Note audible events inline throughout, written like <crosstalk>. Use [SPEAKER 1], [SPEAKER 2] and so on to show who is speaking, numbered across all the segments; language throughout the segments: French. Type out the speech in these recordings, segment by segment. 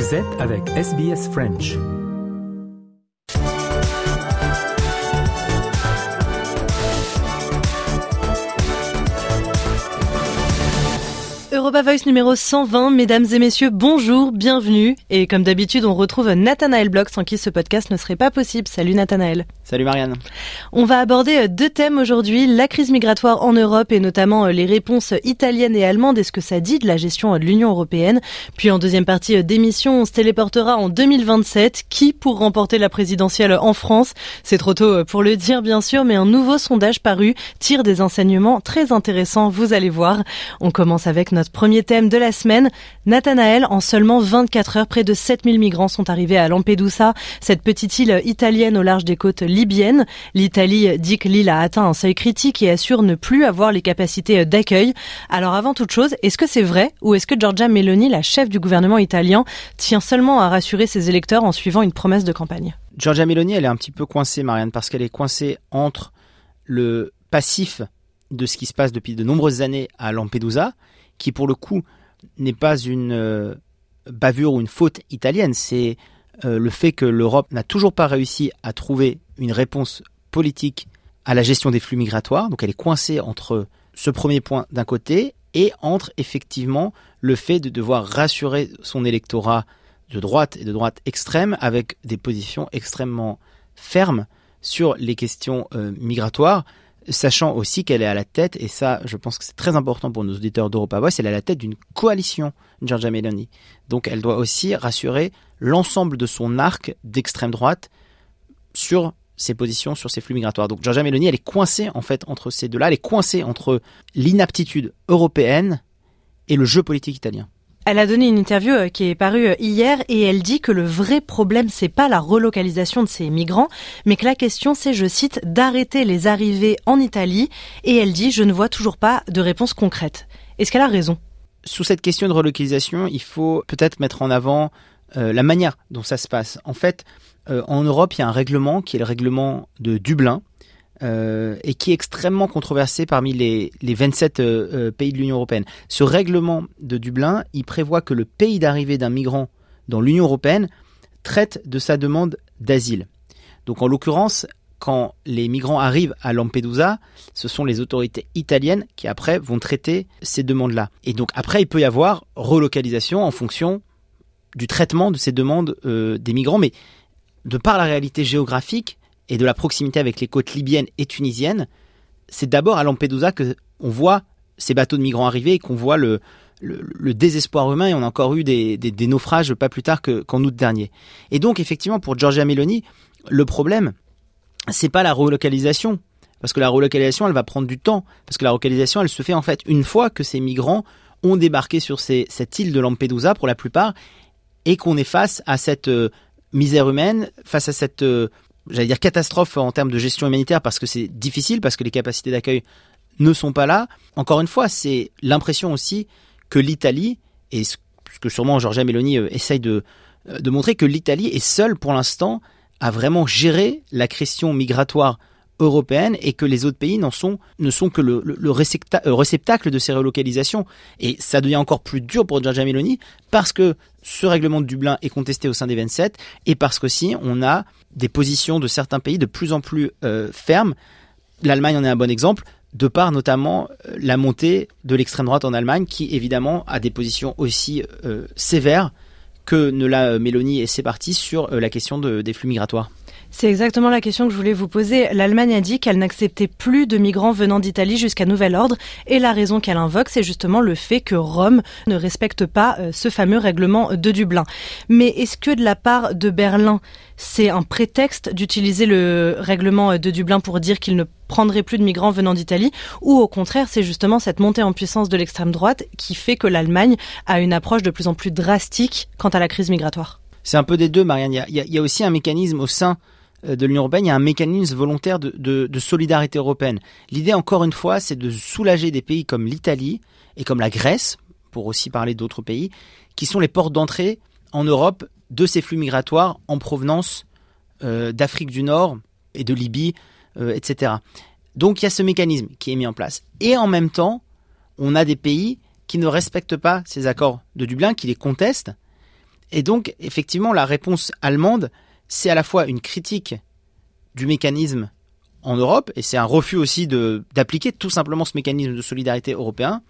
[SPEAKER 1] Vous êtes avec SBS French.
[SPEAKER 2] Europa Voice numéro 120, mesdames et messieurs, bonjour, bienvenue. Et comme d'habitude, on retrouve Nathanaël Bloch, sans qui ce podcast ne serait pas possible. Salut Nathanaël.
[SPEAKER 3] Salut Marianne.
[SPEAKER 2] On va aborder euh, deux thèmes aujourd'hui, la crise migratoire en Europe et notamment euh, les réponses italiennes et allemandes et ce que ça dit de la gestion de l'Union européenne. Puis en deuxième partie euh, d'émission, on se téléportera en 2027. Qui pour remporter la présidentielle en France? C'est trop tôt pour le dire bien sûr, mais un nouveau sondage paru tire des enseignements très intéressants, vous allez voir. On commence avec notre premier thème de la semaine. Nathanaël, en seulement 24 heures, près de 7000 migrants sont arrivés à Lampedusa, cette petite île italienne au large des côtes libyennes. L'Italie dit que l'île a atteint un seuil critique et assure ne plus avoir les capacités d'accueil. Alors avant toute chose, est-ce que c'est vrai ou est-ce que Giorgia Meloni, la chef du gouvernement italien, tient seulement à rassurer ses électeurs en suivant une promesse de campagne?
[SPEAKER 3] Giorgia Meloni, elle est un petit peu coincée, Marianne, parce qu'elle est coincée entre le passif de ce qui se passe depuis de nombreuses années à Lampedusa qui pour le coup n'est pas une euh, bavure ou une faute italienne, c'est euh, le fait que l'Europe n'a toujours pas réussi à trouver une réponse politique à la gestion des flux migratoires. Donc elle est coincée entre ce premier point d'un côté et entre effectivement le fait de devoir rassurer son électorat de droite et de droite extrême avec des positions extrêmement fermes sur les questions euh, migratoires sachant aussi qu'elle est à la tête, et ça, je pense que c'est très important pour nos auditeurs d'Europa Voice, elle est à la tête d'une coalition, Giorgia Meloni. Donc elle doit aussi rassurer l'ensemble de son arc d'extrême droite sur ses positions, sur ses flux migratoires. Donc Giorgia Meloni, elle est coincée en fait entre ces deux-là, elle est coincée entre l'inaptitude européenne et le jeu politique italien.
[SPEAKER 2] Elle a donné une interview euh, qui est parue euh, hier et elle dit que le vrai problème c'est pas la relocalisation de ces migrants, mais que la question c'est, je cite, d'arrêter les arrivées en Italie et elle dit je ne vois toujours pas de réponse concrète. Est-ce qu'elle a raison?
[SPEAKER 3] Sous cette question de relocalisation, il faut peut-être mettre en avant euh, la manière dont ça se passe. En fait, en Europe, il y a un règlement qui est le règlement de Dublin, euh, et qui est extrêmement controversé parmi les, les 27 euh, euh, pays de l'Union européenne. Ce règlement de Dublin, il prévoit que le pays d'arrivée d'un migrant dans l'Union européenne traite de sa demande d'asile. Donc en l'occurrence, quand les migrants arrivent à Lampedusa, ce sont les autorités italiennes qui après vont traiter ces demandes-là. Et donc après, il peut y avoir relocalisation en fonction du traitement de ces demandes des migrants, mais de par la réalité géographique, et de la proximité avec les côtes libyennes et tunisiennes, c'est d'abord à Lampedusa que on voit ces bateaux de migrants arriver et qu'on voit le, désespoir humain. Et on a encore eu des, naufrages pas plus tard qu'en août dernier. Et donc effectivement pour Giorgia Meloni, le problème c'est pas la relocalisation. Parce que la relocalisation elle va prendre du temps. Parce que la relocalisation elle se fait en fait une fois que ces migrants ont débarqué sur cette île de Lampedusa pour la plupart et qu'on est face à cette euh, misère humaine, face à cette euh, j'allais dire catastrophe en termes de gestion humanitaire parce que c'est difficile, parce que les capacités d'accueil ne sont pas là. Encore une fois, c'est l'impression aussi que l'Italie, et ce que sûrement Giorgia Meloni euh, essaye de, euh, de montrer, que l'Italie est seule pour l'instant à vraiment gérer la question migratoire européenne et que les autres pays n'en sont, ne sont que le, euh, réceptacle de ces relocalisations. Et ça devient encore plus dur pour Giorgia Meloni parce que ce règlement de Dublin est contesté au sein des 27 et parce qu'aussi on a des positions de certains pays de plus en plus euh, fermes. L'Allemagne en est un bon exemple, de par notamment euh, la montée de l'extrême droite en Allemagne, qui évidemment a des positions aussi euh, sévères que ne l'a Mélanie et ses partis sur la question des flux migratoires.
[SPEAKER 2] C'est exactement la question que je voulais vous poser. L'Allemagne a dit qu'elle n'acceptait plus de migrants venant d'Italie jusqu'à nouvel ordre et la raison qu'elle invoque, c'est justement le fait que Rome ne respecte pas euh, ce fameux règlement de Dublin. Mais est-ce que de la part de Berlin, c'est un prétexte d'utiliser le règlement de Dublin pour dire qu'il ne prendrait plus de migrants venant d'Italie? Ou au contraire, c'est justement cette montée en puissance de l'extrême droite qui fait que l'Allemagne a une approche de plus en plus drastique quant à la crise migratoire?
[SPEAKER 3] C'est un peu des deux, Marianne. Il y a, aussi un mécanisme au sein euh, de l'Union européenne, il y a un mécanisme volontaire de, solidarité européenne. L'idée, encore une fois, c'est de soulager des pays comme l'Italie et comme la Grèce, pour aussi parler d'autres pays, qui sont les portes d'entrée en Europe de ces flux migratoires en provenance euh, d'Afrique du Nord et de Libye, euh, etc. Donc il y a ce mécanisme qui est mis en place. Et en même temps, on a des pays qui ne respectent pas ces accords de Dublin, qui les contestent, Et donc, effectivement, la réponse allemande, c'est à la fois une critique du mécanisme en Europe, et c'est un refus aussi d'appliquer tout simplement ce mécanisme de solidarité européen,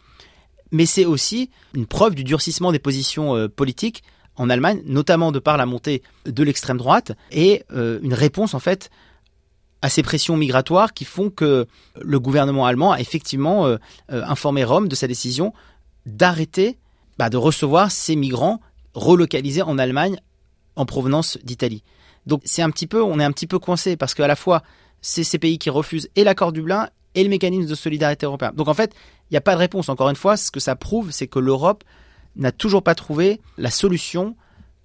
[SPEAKER 3] mais c'est aussi une preuve du durcissement des positions euh, politiques en Allemagne, notamment de par la montée de l'extrême droite, et euh, une réponse en fait à ces pressions migratoires qui font que le gouvernement allemand a effectivement euh, informé Rome de sa décision d'arrêter bah, de recevoir ces migrants relocalisés en Allemagne en provenance d'Italie. Donc c'est un petit peu, on est un petit peu coincé parce qu'à la fois c'est ces pays qui refusent et l'accord Dublin et le mécanisme de solidarité européen. Donc en fait, il n'y a pas de réponse. Encore une fois, ce que ça prouve, c'est que l'Europe n'a toujours pas trouvé la solution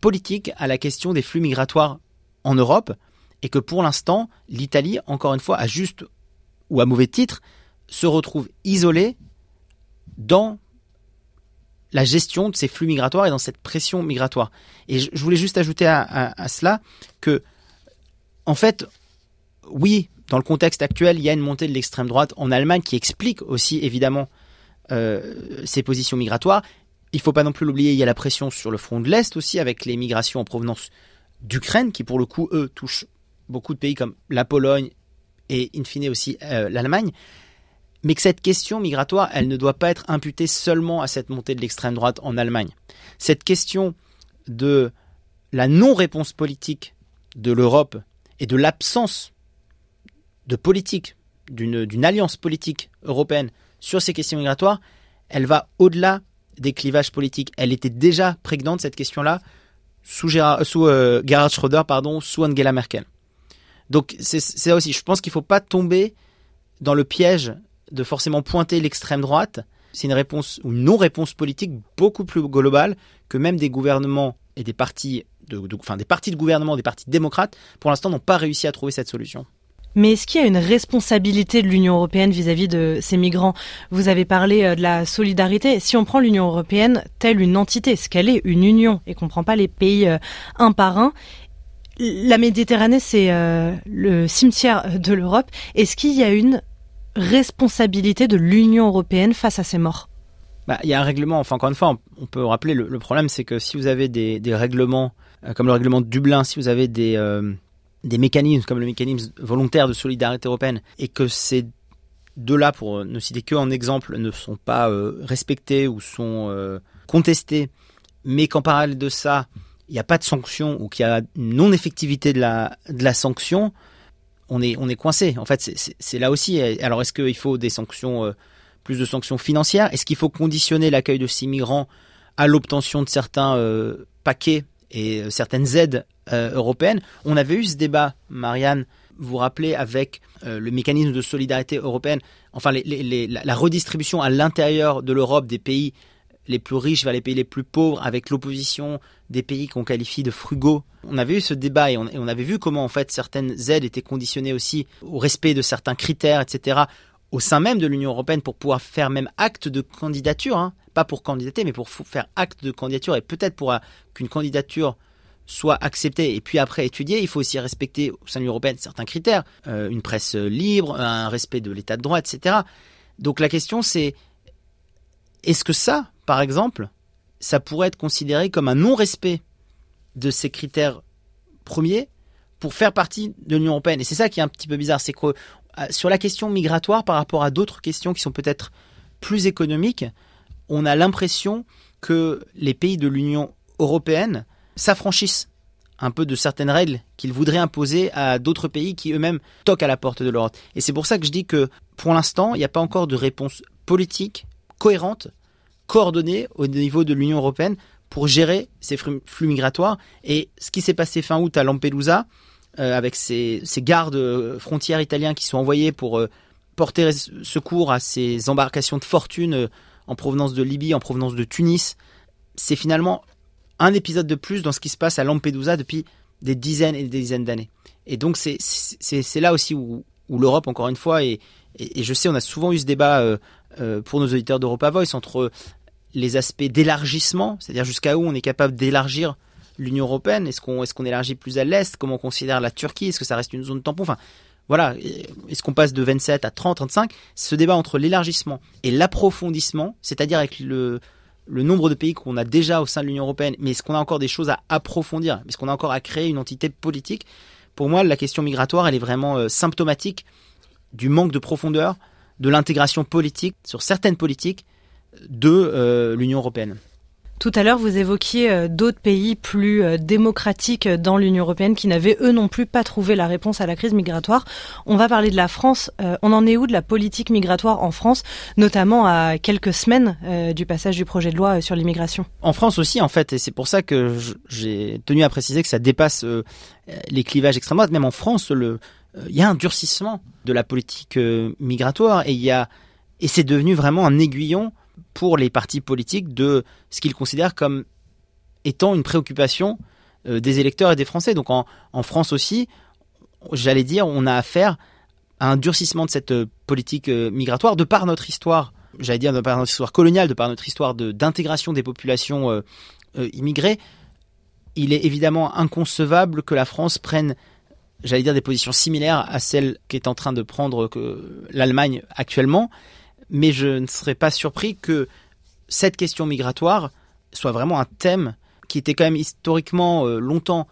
[SPEAKER 3] politique à la question des flux migratoires en Europe et que pour l'instant, l'Italie, encore une fois, à juste ou à mauvais titre, se retrouve isolée dans la gestion de ces flux migratoires et dans cette pression migratoire. Et je, voulais juste ajouter à, cela que, en fait, oui, dans le contexte actuel, il y a une montée de l'extrême droite en Allemagne qui explique aussi évidemment euh, ces positions migratoires. Il ne faut pas non plus l'oublier, il y a la pression sur le front de l'Est aussi, avec les migrations en provenance d'Ukraine, qui pour le coup, eux, touchent beaucoup de pays comme la Pologne et in fine aussi euh, l'Allemagne mais que cette question migratoire, elle ne doit pas être imputée seulement à cette montée de l'extrême droite en Allemagne. Cette question de la non-réponse politique de l'Europe et de l'absence de politique, d'une alliance politique européenne sur ces questions migratoires, elle va au-delà des clivages politiques. Elle était déjà prégnante, cette question-là, sous, sous euh, Gerhard Schröder, pardon, sous Angela Merkel. Donc c'est ça aussi, je pense qu'il ne faut pas tomber dans le piège de forcément pointer l'extrême droite. C'est une réponse ou une non-réponse politique beaucoup plus globale que même des gouvernements et des partis, de, enfin des partis de gouvernement, des partis démocrates, pour l'instant n'ont pas réussi à trouver cette solution.
[SPEAKER 2] Mais est-ce qu'il y a une responsabilité de l'Union européenne vis-à-vis de ces migrants? Vous avez parlé euh, de la solidarité. Si on prend l'Union européenne telle une entité, ce qu'elle est, une union, et qu'on ne prend pas les pays euh, un par un, la Méditerranée, c'est euh, le cimetière de l'Europe. Est-ce qu'il y a une responsabilité de l'Union européenne face à ces morts.
[SPEAKER 3] Bah, Il y a un règlement, enfin encore une fois, on, peut rappeler, le, problème c'est que si vous avez des, règlements, euh, comme le règlement de Dublin, si vous avez des, euh, des mécanismes comme le mécanisme volontaire de solidarité européenne, et que ces deux-là, pour ne citer que en exemple, ne sont pas euh, respectés ou sont contestés, mais qu'en parallèle de ça, il n'y a pas de sanction ou qu'il y a non-effectivité de la sanction, on est, on est coincé. En fait, c'est là aussi. Alors, est-ce qu'il faut des sanctions, euh, plus de sanctions financières? Est-ce qu'il faut conditionner l'accueil de ces migrants à l'obtention de certains euh, paquets et euh, certaines aides européennes? On avait eu ce débat, Marianne, vous vous rappelez, avec le mécanisme de solidarité européenne, enfin la redistribution à l'intérieur de l'Europe des pays les plus riches vers les pays les plus pauvres, avec l'opposition des pays qu'on qualifie de frugaux. On avait eu ce débat et on, avait vu comment en fait certaines aides étaient conditionnées aussi au respect de certains critères, etc. au sein même de l'Union européenne pour pouvoir faire même acte de candidature, hein. pas pour candidater, mais pour faire acte de candidature et peut-être pour euh, qu'une candidature soit acceptée et puis après étudiée, il faut aussi respecter au sein de l'Union européenne certains critères, euh, une presse libre, un respect de l'état de droit, etc. Donc la question c'est est-ce que ça, par exemple, ça pourrait être considéré comme un non-respect de ces critères premiers pour faire partie de l'Union européenne. Et c'est ça qui est un petit peu bizarre, c'est que euh, sur la question migratoire par rapport à d'autres questions qui sont peut-être plus économiques, on a l'impression que les pays de l'Union européenne s'affranchissent un peu de certaines règles qu'ils voudraient imposer à d'autres pays qui eux-mêmes toquent à la porte de l'Europe. Et c'est pour ça que je dis que pour l'instant, il n'y a pas encore de réponse politique cohérente coordonnée au niveau de l'Union européenne pour gérer ces flux migratoires. Et ce qui s'est passé fin août à Lampedusa, euh, avec ces, gardes frontières italiens qui sont envoyés pour euh, porter secours à ces embarcations de fortune euh, en provenance de Libye, en provenance de Tunis, c'est finalement un épisode de plus dans ce qui se passe à Lampedusa depuis des dizaines et des dizaines d'années. Et donc c'est là aussi où, l'Europe, encore une fois, et, je sais, on a souvent eu ce débat euh, pour nos auditeurs d'Europa Voice entre les aspects d'élargissement, c'est-à-dire jusqu'à où on est capable d'élargir l'Union européenne. Est-ce qu'on est élargit plus à l'est Comment on considère la Turquie Est-ce que ça reste une zone tampon Enfin, voilà. Est-ce qu'on passe de 27 à 30, 35 Ce débat entre l'élargissement et l'approfondissement, c'est-à-dire avec le le nombre de pays qu'on a déjà au sein de l'Union européenne, mais est-ce qu'on a encore des choses à approfondir Est-ce qu'on a encore à créer une entité politique? Pour moi, la question migratoire, elle est vraiment euh, symptomatique du manque de profondeur de l'intégration politique sur certaines politiques de euh, l'Union européenne.
[SPEAKER 2] Tout à l'heure, vous évoquiez euh, d'autres pays plus euh, démocratiques dans l'Union européenne qui n'avaient eux non plus pas trouvé la réponse à la crise migratoire. On va parler de la France. on en est où de la politique migratoire en France, notamment à quelques semaines du passage du projet de loi sur l'immigration?
[SPEAKER 3] En France aussi, en fait, et c'est pour ça que j'ai tenu à préciser que ça dépasse les clivages extrêmes droite. Même en France, le, il y a un durcissement de la politique migratoire et c'est devenu vraiment un aiguillon pour les partis politiques de ce qu'ils considèrent comme étant une préoccupation euh, des électeurs et des Français. Donc en, France aussi, j'allais dire, on a affaire à un durcissement de cette euh, politique euh, migratoire de par notre histoire, j'allais dire de par notre histoire coloniale, de par notre histoire d'intégration des populations immigrées. Il est évidemment inconcevable que la France prenne j'allais dire des positions similaires à celles qu'est en train de prendre l'Allemagne actuellement mais je ne serais pas surpris que cette question migratoire soit vraiment un thème qui était quand même historiquement euh, longtemps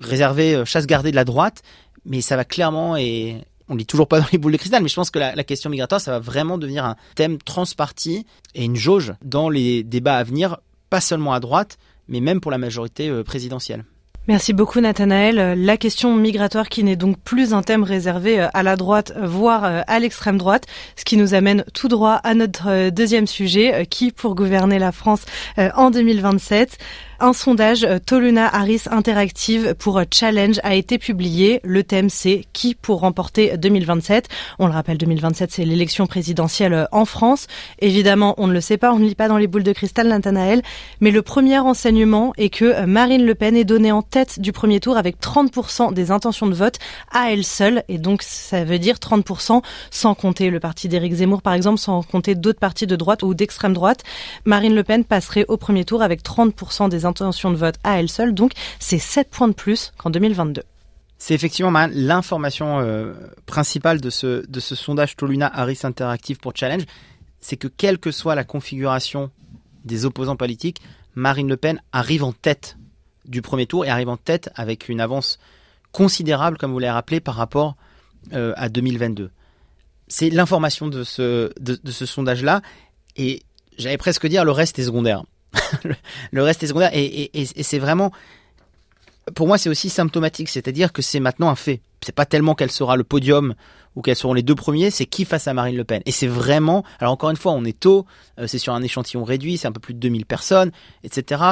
[SPEAKER 3] réservé euh, chasse gardée de la droite, mais ça va clairement et on lit toujours pas dans les boules de cristal, mais je pense que la, la question migratoire, ça va vraiment devenir un thème transparti et une jauge dans les débats à venir, pas seulement à droite, mais même pour la majorité euh, présidentielle.
[SPEAKER 2] Merci beaucoup Nathanaël. La question migratoire qui n'est donc plus un thème réservé euh, à la droite, voire euh, à l'extrême droite, ce qui nous amène tout droit à notre euh, deuxième sujet, qui pour gouverner la France en 2027 un sondage euh, Toluna Harris Interactive pour euh, Challenge a été publié. Le thème c'est qui pour remporter 2027. On le rappelle, 2027 c'est l'élection présidentielle euh, en France. Évidemment, on ne le sait pas, on ne lit pas dans les boules de cristal, Nathanaël. Mais le premier enseignement est que Marine Le Pen est donnée en tête du premier tour avec 30% des intentions de vote à elle seule. Et donc ça veut dire 30% sans compter le parti d'Éric Zemmour par exemple, sans compter d'autres partis de droite ou d'extrême droite. Marine Le Pen passerait au premier tour avec 30% des intentions intention de vote à elle seule. Donc, c'est 7 points de plus qu'en 2022.
[SPEAKER 3] C'est effectivement l'information euh, principale de ce, sondage Toluna Harris Interactive pour Challenge, c'est que quelle que soit la configuration des opposants politiques, Marine Le Pen arrive en tête du premier tour et arrive en tête avec une avance considérable, comme vous l'avez rappelé, par rapport euh, à 2022. C'est l'information de ce sondage-là, et j'allais presque dire le reste est secondaire. <laughs> le reste est secondaire. Et, c'est vraiment, pour moi, c'est aussi symptomatique. C'est-à-dire que c'est maintenant un fait. C'est pas tellement qu'elle sera le podium ou qu'elles seront les deux premiers, c'est qui face à Marine Le Pen. Et c'est vraiment, alors encore une fois, on est tôt, euh, c'est sur un échantillon réduit, c'est un peu plus de 2000 personnes, etc.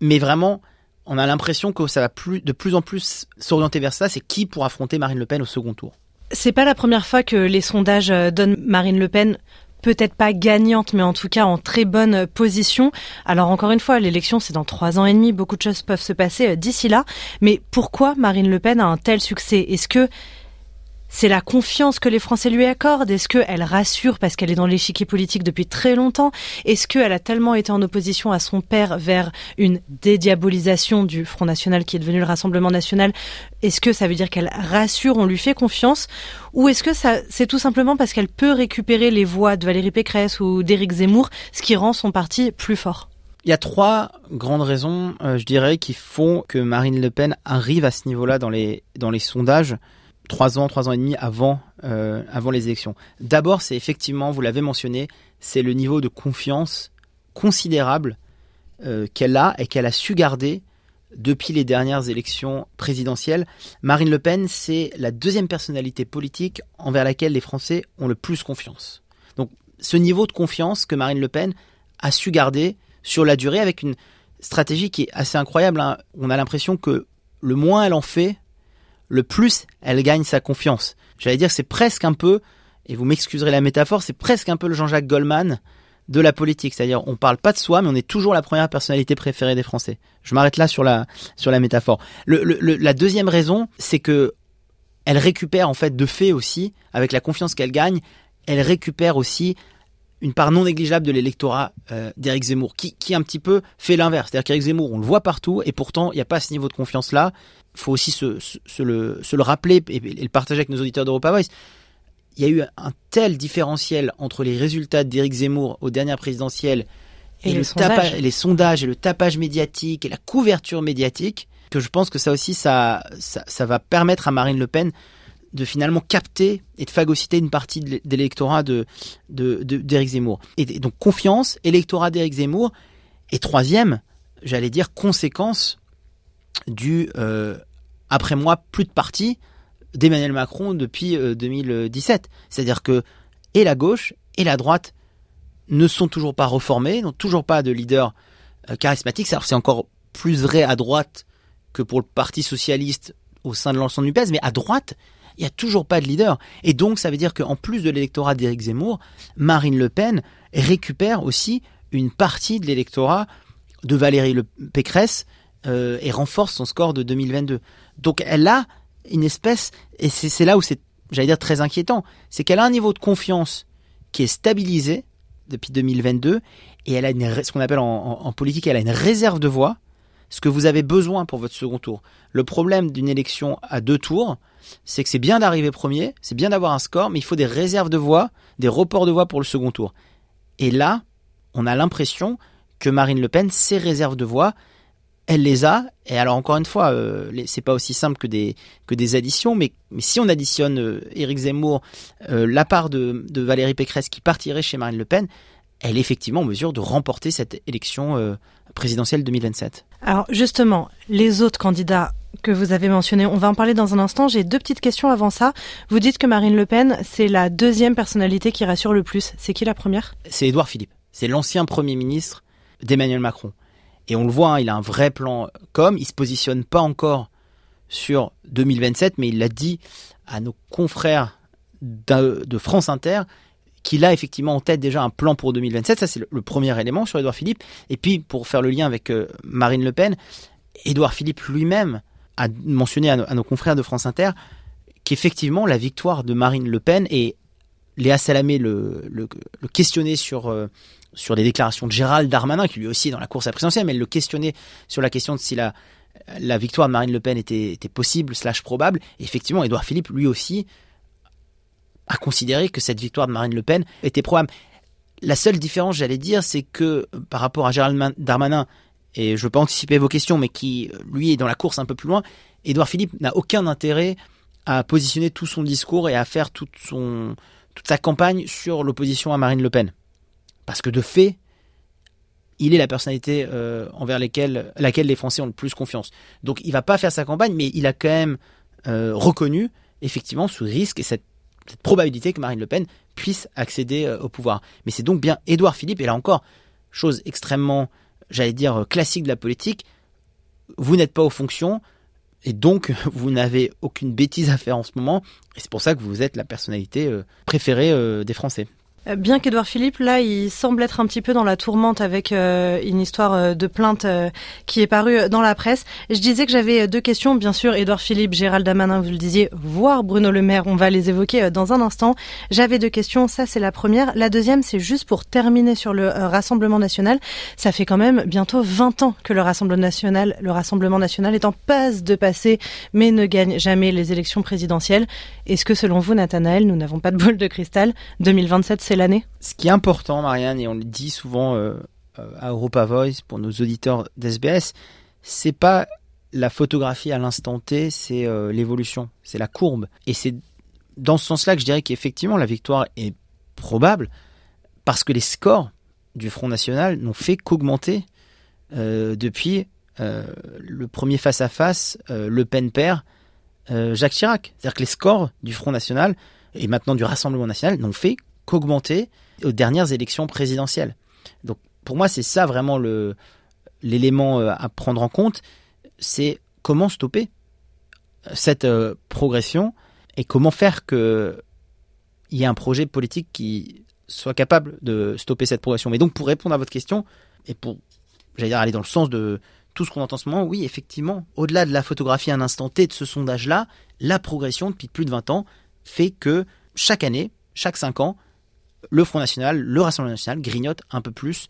[SPEAKER 3] Mais vraiment, on a l'impression que ça va plus, de plus en plus s'orienter vers ça, c'est qui pour affronter Marine Le Pen au second tour?
[SPEAKER 2] C'est pas la première fois que les sondages euh, donnent Marine Le Pen peut-être pas gagnante, mais en tout cas en très bonne position. Alors encore une fois, l'élection c'est dans trois ans et demi, beaucoup de choses peuvent se passer euh, d'ici là. Mais pourquoi Marine Le Pen a un tel succès? Est-ce que c'est la confiance que les Français lui accordent. Est-ce qu'elle rassure parce qu'elle est dans l'échiquier politique depuis très longtemps? Est-ce qu'elle a tellement été en opposition à son père vers une dédiabolisation du Front National qui est devenu le Rassemblement National? Est-ce que ça veut dire qu'elle rassure, on lui fait confiance? Ou est-ce que ça, c'est tout simplement parce qu'elle peut récupérer les voix de Valérie Pécresse ou d'Éric Zemmour, ce qui rend son parti plus fort?
[SPEAKER 3] Il y a trois grandes raisons, euh, je dirais, qui font que Marine Le Pen arrive à ce niveau-là dans les, dans les sondages trois ans, trois ans et demi avant, euh, avant les élections. D'abord, c'est effectivement, vous l'avez mentionné, c'est le niveau de confiance considérable euh, qu'elle a et qu'elle a su garder depuis les dernières élections présidentielles. Marine Le Pen, c'est la deuxième personnalité politique envers laquelle les Français ont le plus confiance. Donc, ce niveau de confiance que Marine Le Pen a su garder sur la durée avec une stratégie qui est assez incroyable. Hein. On a l'impression que le moins elle en fait, le plus elle gagne sa confiance. J'allais dire, c'est presque un peu, et vous m'excuserez la métaphore, c'est presque un peu le Jean-Jacques Goldman de la politique. C'est-à-dire, on parle pas de soi, mais on est toujours la première personnalité préférée des Français. Je m'arrête là sur la, sur la métaphore. la deuxième raison, c'est que elle récupère en fait de fait aussi, avec la confiance qu'elle gagne, elle récupère aussi une part non négligeable de l'électorat euh, d'Éric Zemmour, qui, qui un petit peu fait l'inverse. C'est-à-dire qu'Éric Zemmour, on le voit partout, et pourtant, il n'y a pas ce niveau de confiance-là. Il faut aussi se, se, le, se, le, rappeler et, le partager avec nos auditeurs d'Europa Voice. Il y a eu un tel différentiel entre les résultats d'Éric Zemmour aux dernières présidentielles
[SPEAKER 2] Et,
[SPEAKER 3] le
[SPEAKER 2] les sondages.
[SPEAKER 3] les sondages et le tapage médiatique et la couverture médiatique, que je pense que ça aussi, ça, ça, ça va permettre à Marine Le Pen de finalement capter et de phagocyter une partie de l'é- de l'électorat de, de, de- d'Éric Zemmour. Et, et donc confiance, électorat d'Éric Zemmour, et troisième, j'allais dire conséquence du euh, après moi plus de parti d'Emmanuel Macron depuis euh, 2017. C'est-à-dire que et la gauche et la droite ne sont toujours pas reformés, n'ont toujours pas de leader euh, charismatique. C'est encore plus vrai à droite que pour le Parti socialiste au sein de l'ensemble du PS, mais à droite, il n'y a toujours pas de leader. Et donc ça veut dire qu'en plus de l'électorat d'Éric Zemmour, Marine Le Pen récupère aussi une partie de l'électorat de Valérie Pécresse euh, et renforce son score de 2022. Donc elle a une espèce, et c'est là où c'est, j'allais dire, très inquiétant, c'est qu'elle a un niveau de confiance qui est stabilisé depuis 2022, et elle a une, ce qu'on appelle en politique, elle a une réserve de voix, ce que vous avez besoin pour votre second tour. Le problème d'une élection à deux tours, c'est que c'est bien d'arriver premier, c'est bien d'avoir un score, mais il faut des réserves de voix, des reports de voix pour le second tour. Et là, on a l'impression que Marine Le Pen, ses réserves de voix, elle les a. Et alors encore une fois, euh, c'est pas aussi simple que des que des additions, mais, mais si on additionne euh, Éric Zemmour, euh, la part de, de Valérie Pécresse qui partirait chez Marine Le Pen, elle est effectivement en mesure de remporter cette élection euh, présidentielle 2027.
[SPEAKER 2] Alors justement, les autres candidats que vous avez mentionnés, on va en parler dans un instant. J'ai deux petites questions avant ça. Vous dites que Marine Le Pen, c'est la deuxième personnalité qui rassure le plus. C'est qui la première?
[SPEAKER 3] C'est Édouard Philippe. C'est l'ancien Premier ministre d'Emmanuel Macron. Et on le voit, hein, il a un vrai plan com. Il se positionne pas encore sur 2027, mais il l'a dit à nos confrères de, France Inter qu'il a effectivement en tête déjà un plan pour 2027. Ça, c'est le, premier élément sur Édouard Philippe. Et puis, pour faire le lien avec euh, Marine Le Pen, Édouard Philippe lui-même a mentionné à nos, confrères de France Inter qu'effectivement, la victoire de Marine Le Pen et Léa Salamé le, le, questionnait sur, euh, sur des déclarations de Gérald Darmanin, qui lui aussi est dans la course à la présidentielle, mais le questionnait sur la question de si la, la victoire de Marine Le Pen était, possible slash probable. Et effectivement, Édouard Philippe, lui aussi, a considéré que cette victoire de Marine Le Pen était probable. La seule différence, j'allais dire, c'est que euh, par rapport à Gérald Man- Darmanin, et je ne veux pas anticiper vos questions, mais qui, euh, lui, est dans la course un peu plus loin, Édouard Philippe n'a aucun intérêt à positionner tout son discours et à faire toute, son, toute sa campagne sur l'opposition à Marine Le Pen. Parce que de fait, il est la personnalité euh, envers laquelle les Français ont le plus confiance. Donc il va pas faire sa campagne, mais il a quand même euh, reconnu effectivement ce risque et cette, probabilité que Marine Le Pen puisse accéder euh, au pouvoir. Mais c'est donc bien Édouard Philippe, et là encore, chose extrêmement, j'allais dire, classique de la politique, vous n'êtes pas aux fonctions, et donc <laughs> vous n'avez aucune bêtise à faire en ce moment, et c'est pour ça que vous êtes la personnalité euh, préférée euh, des Français.
[SPEAKER 2] Euh, Bien qu'Edouard Philippe, là, il semble être un petit peu dans la tourmente avec euh, une histoire euh, de plainte qui est parue dans la presse. Je disais que j'avais deux questions. Bien sûr, Edouard Philippe, Gérald Damanin, vous le disiez, voire Bruno Le Maire, on va les évoquer dans un instant. J'avais deux questions. Ça, c'est la première. La deuxième, c'est juste pour terminer sur le Rassemblement national. Ça fait quand même bientôt 20 ans que le Rassemblement national, le Rassemblement national est en passe de passer, mais ne gagne jamais les élections présidentielles. Est-ce que, selon vous, Nathanaël, nous n'avons pas de boule de cristal? 2027, c'est l'année
[SPEAKER 3] Ce qui est important, Marianne, et on le dit souvent euh, euh, à Europa Voice pour nos auditeurs d'SBS, c'est pas la photographie à l'instant T, c'est euh, l'évolution, c'est la courbe. Et c'est dans ce sens-là que je dirais qu'effectivement la victoire est probable, parce que les scores du Front National n'ont fait qu'augmenter depuis le premier face-à-face, euh, Le Pen père, Jacques Chirac. C'est-à-dire que les scores du Front National et maintenant du Rassemblement National n'ont fait qu'augmenter aux dernières élections présidentielles. Donc pour moi, c'est ça vraiment le l'élément euh, à prendre en compte, c'est comment stopper cette euh, progression et comment faire que il y ait un projet politique qui soit capable de stopper cette progression. Mais donc pour répondre à votre question et pour j'allais dire aller dans le sens de tout ce qu'on entend en ce moment, oui, effectivement, au-delà de la photographie à un instant T de ce sondage-là, la progression depuis plus de 20 ans fait que chaque année, chaque 5 ans, le Front National, le Rassemblement National grignote un peu plus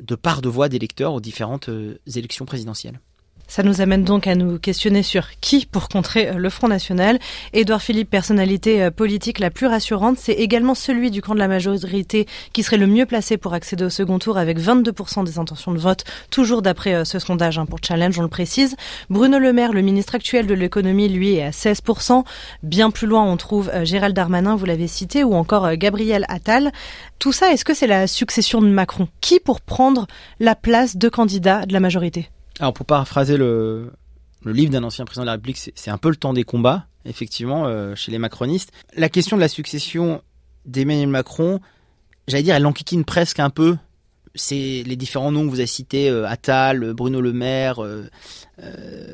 [SPEAKER 3] de part de voix d'électeurs aux différentes euh, élections présidentielles.
[SPEAKER 2] Ça nous amène donc à nous questionner sur qui pour contrer le Front National. Édouard Philippe, personnalité politique la plus rassurante, c'est également celui du camp de la majorité qui serait le mieux placé pour accéder au second tour avec 22% des intentions de vote, toujours d'après ce sondage hein, pour Challenge, on le précise. Bruno Le Maire, le ministre actuel de l'économie, lui est à 16%. Bien plus loin, on trouve Gérald Darmanin, vous l'avez cité, ou encore Gabriel Attal. Tout ça, est-ce que c'est la succession de Macron? Qui pour prendre la place de candidat de la majorité?
[SPEAKER 3] Alors pour paraphraser le, le livre d'un ancien président de la République, c'est un peu le temps des combats, effectivement, euh, chez les macronistes. La question de la succession d'Emmanuel Macron, j'allais dire, elle enquiquine presque un peu. C'est les différents noms que vous avez cités, euh, Attal, Bruno Le Maire, euh,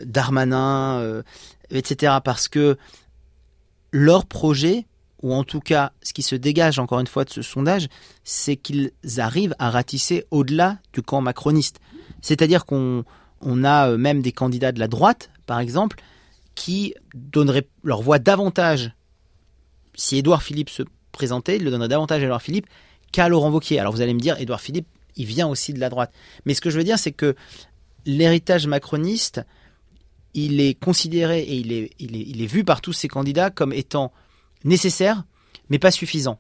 [SPEAKER 3] Darmanin, etc. Parce que leur projet, ou en tout cas ce qui se dégage encore une fois de ce sondage, c'est qu'ils arrivent à ratisser au-delà du camp macroniste. C'est-à-dire qu'on on a euh, même des candidats de la droite, par exemple, qui donneraient leur voix davantage, si Édouard Philippe se présentait, il le donnerait davantage à Édouard Philippe qu'à Laurent Wauquiez. Alors vous allez me dire, Édouard Philippe, il vient aussi de la droite. Mais ce que je veux dire, c'est que l'héritage macroniste, il est considéré et il est, il est vu par tous ces candidats comme étant nécessaire, mais pas suffisant.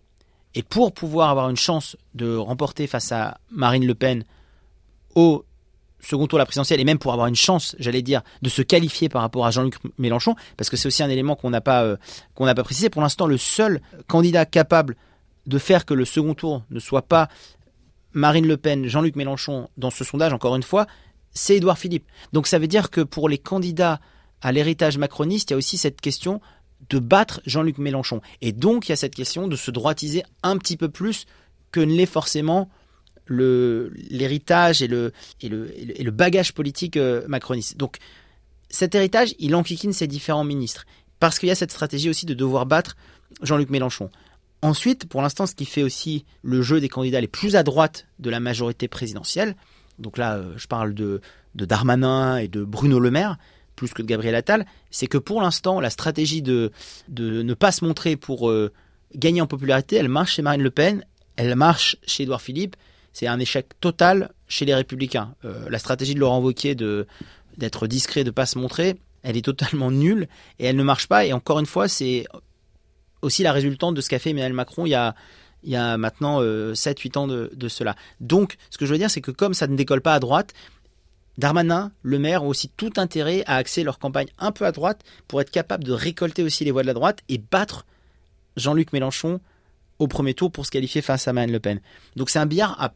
[SPEAKER 3] Et pour pouvoir avoir une chance de remporter face à Marine Le Pen au second tour la présidentielle et même pour avoir une chance, j'allais dire, de se qualifier par rapport à Jean-Luc Mélenchon, parce que c'est aussi un élément qu'on n'a pas euh, qu'on n'a pas précisé. Pour l'instant, le seul candidat capable de faire que le second tour ne soit pas Marine Le Pen, Jean-Luc Mélenchon dans ce sondage, encore une fois, c'est Édouard Philippe. Donc ça veut dire que pour les candidats à l'héritage macroniste, il y a aussi cette question de battre Jean-Luc Mélenchon. Et donc il y a cette question de se droitiser un petit peu plus que ne l'est forcément l'héritage et le, et, le, et le bagage politique euh, macroniste. Donc cet héritage, il enquiquine ses différents ministres, parce qu'il y a cette stratégie aussi de devoir battre Jean-Luc Mélenchon. Ensuite, pour l'instant, ce qui fait aussi le jeu des candidats les plus à droite de la majorité présidentielle, donc là, euh, je parle de, de Darmanin et de Bruno Le Maire, plus que de Gabriel Attal, c'est que pour l'instant, la stratégie de, de ne pas se montrer pour euh, gagner en popularité, elle marche chez Marine Le Pen, elle marche chez Édouard Philippe, c'est un échec total chez les Républicains. Euh, la stratégie de Laurent Wauquiez de d'être discret, de pas se montrer, elle est totalement nulle et elle ne marche pas. Et encore une fois, c'est aussi la résultante de ce qu'a fait Emmanuel Macron il y a, il y a maintenant 7-8 euh, ans de, de, cela. Donc, ce que je veux dire, c'est que comme ça ne décolle pas à droite, Darmanin, le maire ont aussi tout intérêt à axer leur campagne un peu à droite pour être capable de récolter aussi les voix de la droite et battre Jean-Luc Mélenchon au premier tour pour se qualifier face à Marine Le Pen. Donc c'est un billard à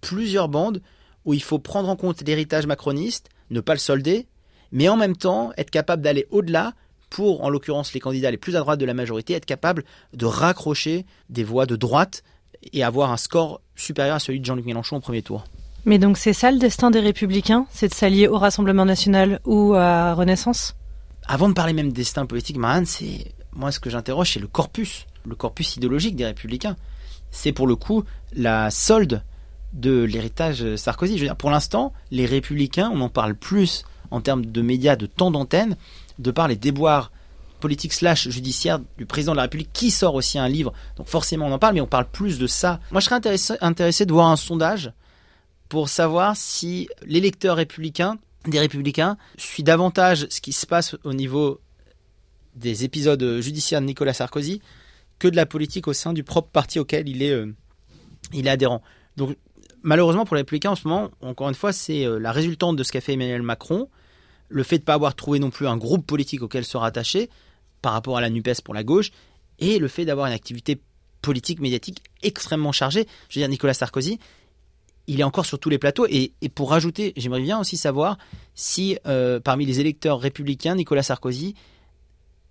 [SPEAKER 3] plusieurs bandes où il faut prendre en compte l'héritage macroniste, ne pas le solder, mais en même temps être capable d'aller au-delà pour, en l'occurrence, les candidats les plus à droite de la majorité, être capable de raccrocher des voix de droite et avoir un score supérieur à celui de Jean-Luc Mélenchon au premier tour.
[SPEAKER 2] Mais donc c'est ça le destin des républicains C'est de s'allier au Rassemblement national ou à Renaissance?
[SPEAKER 3] Avant de parler même destin politique, Marianne, c'est moi ce que j'interroge, c'est le corpus, le corpus idéologique des républicains. C'est pour le coup la solde de l'héritage Sarkozy. Je veux dire, pour l'instant, les républicains, on en parle plus en termes de médias, de temps d'antenne, de par les déboires politiques slash judiciaires du président de la République, qui sort aussi un livre. Donc forcément, on en parle, mais on parle plus de ça. Moi, je serais intéressé, intéressé de voir un sondage pour savoir si l'électeur républicain, des républicains, suit davantage ce qui se passe au niveau des épisodes judiciaires de Nicolas Sarkozy que de la politique au sein du propre parti auquel il est, euh, il est adhérent. Donc malheureusement pour les républicains en ce moment, encore une fois, c'est euh, la résultante de ce qu'a fait Emmanuel Macron, le fait de ne pas avoir trouvé non plus un groupe politique auquel se rattacher par rapport à la NUPES pour la gauche, et le fait d'avoir une activité politique, médiatique extrêmement chargée. Je veux dire, Nicolas Sarkozy, il est encore sur tous les plateaux. Et, pour rajouter, j'aimerais bien aussi savoir si euh, parmi les électeurs républicains, Nicolas Sarkozy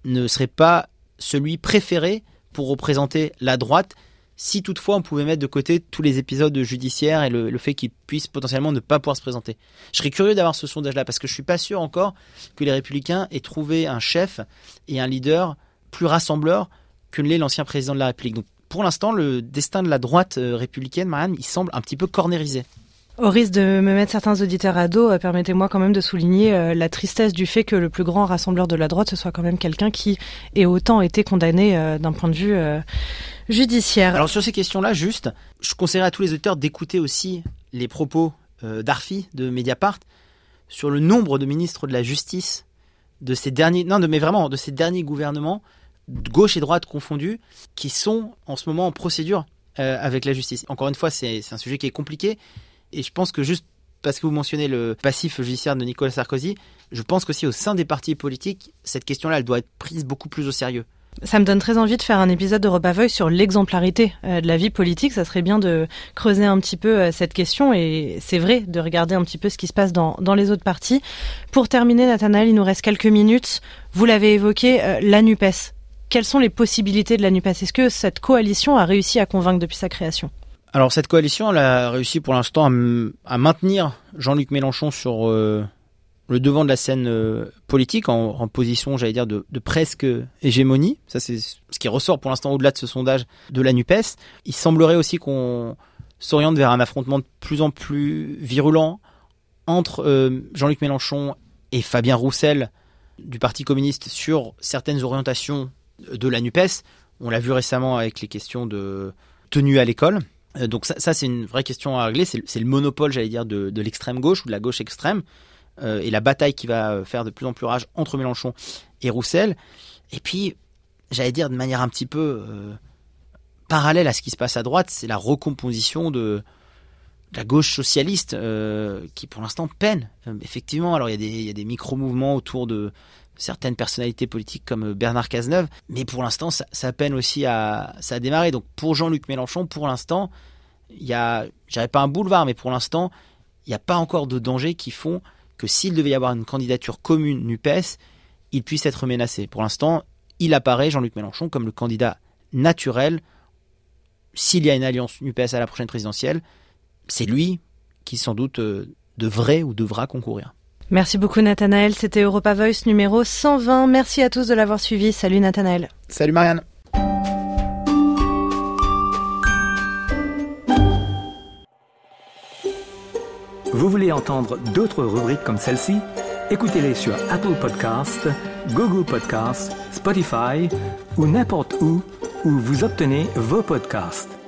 [SPEAKER 3] ne serait pas celui préféré pour représenter la droite si toutefois on pouvait mettre de côté tous les épisodes judiciaires et le, fait qu'ils puissent potentiellement ne pas pouvoir se présenter. Je serais curieux d'avoir ce sondage-là parce que je suis pas sûr encore que les républicains aient trouvé un chef et un leader plus rassembleur que l'est l'ancien président de la République. Donc pour l'instant, le destin de la droite euh, républicaine, Marianne, il semble un petit peu cornérisé.
[SPEAKER 2] Au risque de me mettre certains auditeurs à dos, euh, permettez-moi quand même de souligner euh, la tristesse du fait que le plus grand rassembleur de la droite, ce soit quand même quelqu'un qui ait autant été condamné d'un point de vue judiciaire.
[SPEAKER 3] Alors sur ces questions-là, juste, je conseillerais à tous les auditeurs d'écouter aussi les propos euh, d'Arfi de Mediapart sur le nombre de ministres de la justice de ces derniers, non, mais vraiment de ces derniers gouvernements, gauche et droite confondus, qui sont en ce moment en procédure euh, avec la justice. Encore une fois, c'est un sujet qui est compliqué, et je pense que juste parce que vous mentionnez le passif judiciaire de Nicolas Sarkozy, je pense qu'aussi au sein des partis politiques, cette question-là, elle doit être prise beaucoup plus au sérieux.
[SPEAKER 2] Ça me donne très envie de faire un épisode de Voice sur l'exemplarité euh, de la vie politique. Ça serait bien de creuser un petit peu euh, cette question et c'est vrai de regarder un petit peu ce qui se passe dans, dans les autres partis. Pour terminer, Nathanaël, il nous reste quelques minutes. Vous l'avez évoqué, euh, la NUPES. Quelles sont les possibilités de la NUPES? Est-ce que cette coalition a réussi à convaincre depuis sa création?
[SPEAKER 3] Alors cette coalition, elle a réussi pour l'instant à, maintenir Jean-Luc Mélenchon sur le devant de la scène euh, politique en, position, j'allais dire, de, presque hégémonie. Ça, c'est ce qui ressort pour l'instant au-delà de ce sondage de la NUPES. Il semblerait aussi qu'on s'oriente vers un affrontement de plus en plus virulent entre euh, Jean-Luc Mélenchon et Fabien Roussel du Parti communiste sur certaines orientations de la NUPES. On l'a vu récemment avec les questions de tenue à l'école. Euh, donc ça, c'est une vraie question à régler. C'est le monopole, j'allais dire, de, de l'extrême gauche ou de la gauche extrême. Euh, et la bataille qui va faire de plus en plus rage entre Mélenchon et Roussel. Et puis, j'allais dire de manière un petit peu euh, parallèle à ce qui se passe à droite, c'est la recomposition de, la gauche socialiste euh, qui pour l'instant peine. effectivement, alors il y a des, micro-mouvements autour de certaines personnalités politiques comme Bernard Cazeneuve, mais pour l'instant ça, peine aussi à, ça a démarré. Donc pour Jean-Luc Mélenchon, pour l'instant, il y a, j'avais pas un boulevard, mais pour l'instant, il n'y a pas encore de danger qui font que s'il devait y avoir une candidature commune NUPES, il puisse être menacé. Pour l'instant, il apparaît, Jean-Luc Mélenchon, comme le candidat naturel. S'il y a une alliance NUPES à la prochaine présidentielle, c'est lui qui sans doute euh, devrait ou devra concourir.
[SPEAKER 2] Merci beaucoup Nathanaël, c'était Europa Voice numéro 120. Merci à tous de l'avoir suivi. Salut Nathanaël.
[SPEAKER 3] Salut Marianne.
[SPEAKER 1] Vous voulez entendre d'autres rubriques comme celle-ci? Écoutez-les sur Apple Podcasts, Google Podcasts, Spotify ou n'importe où où vous obtenez vos podcasts.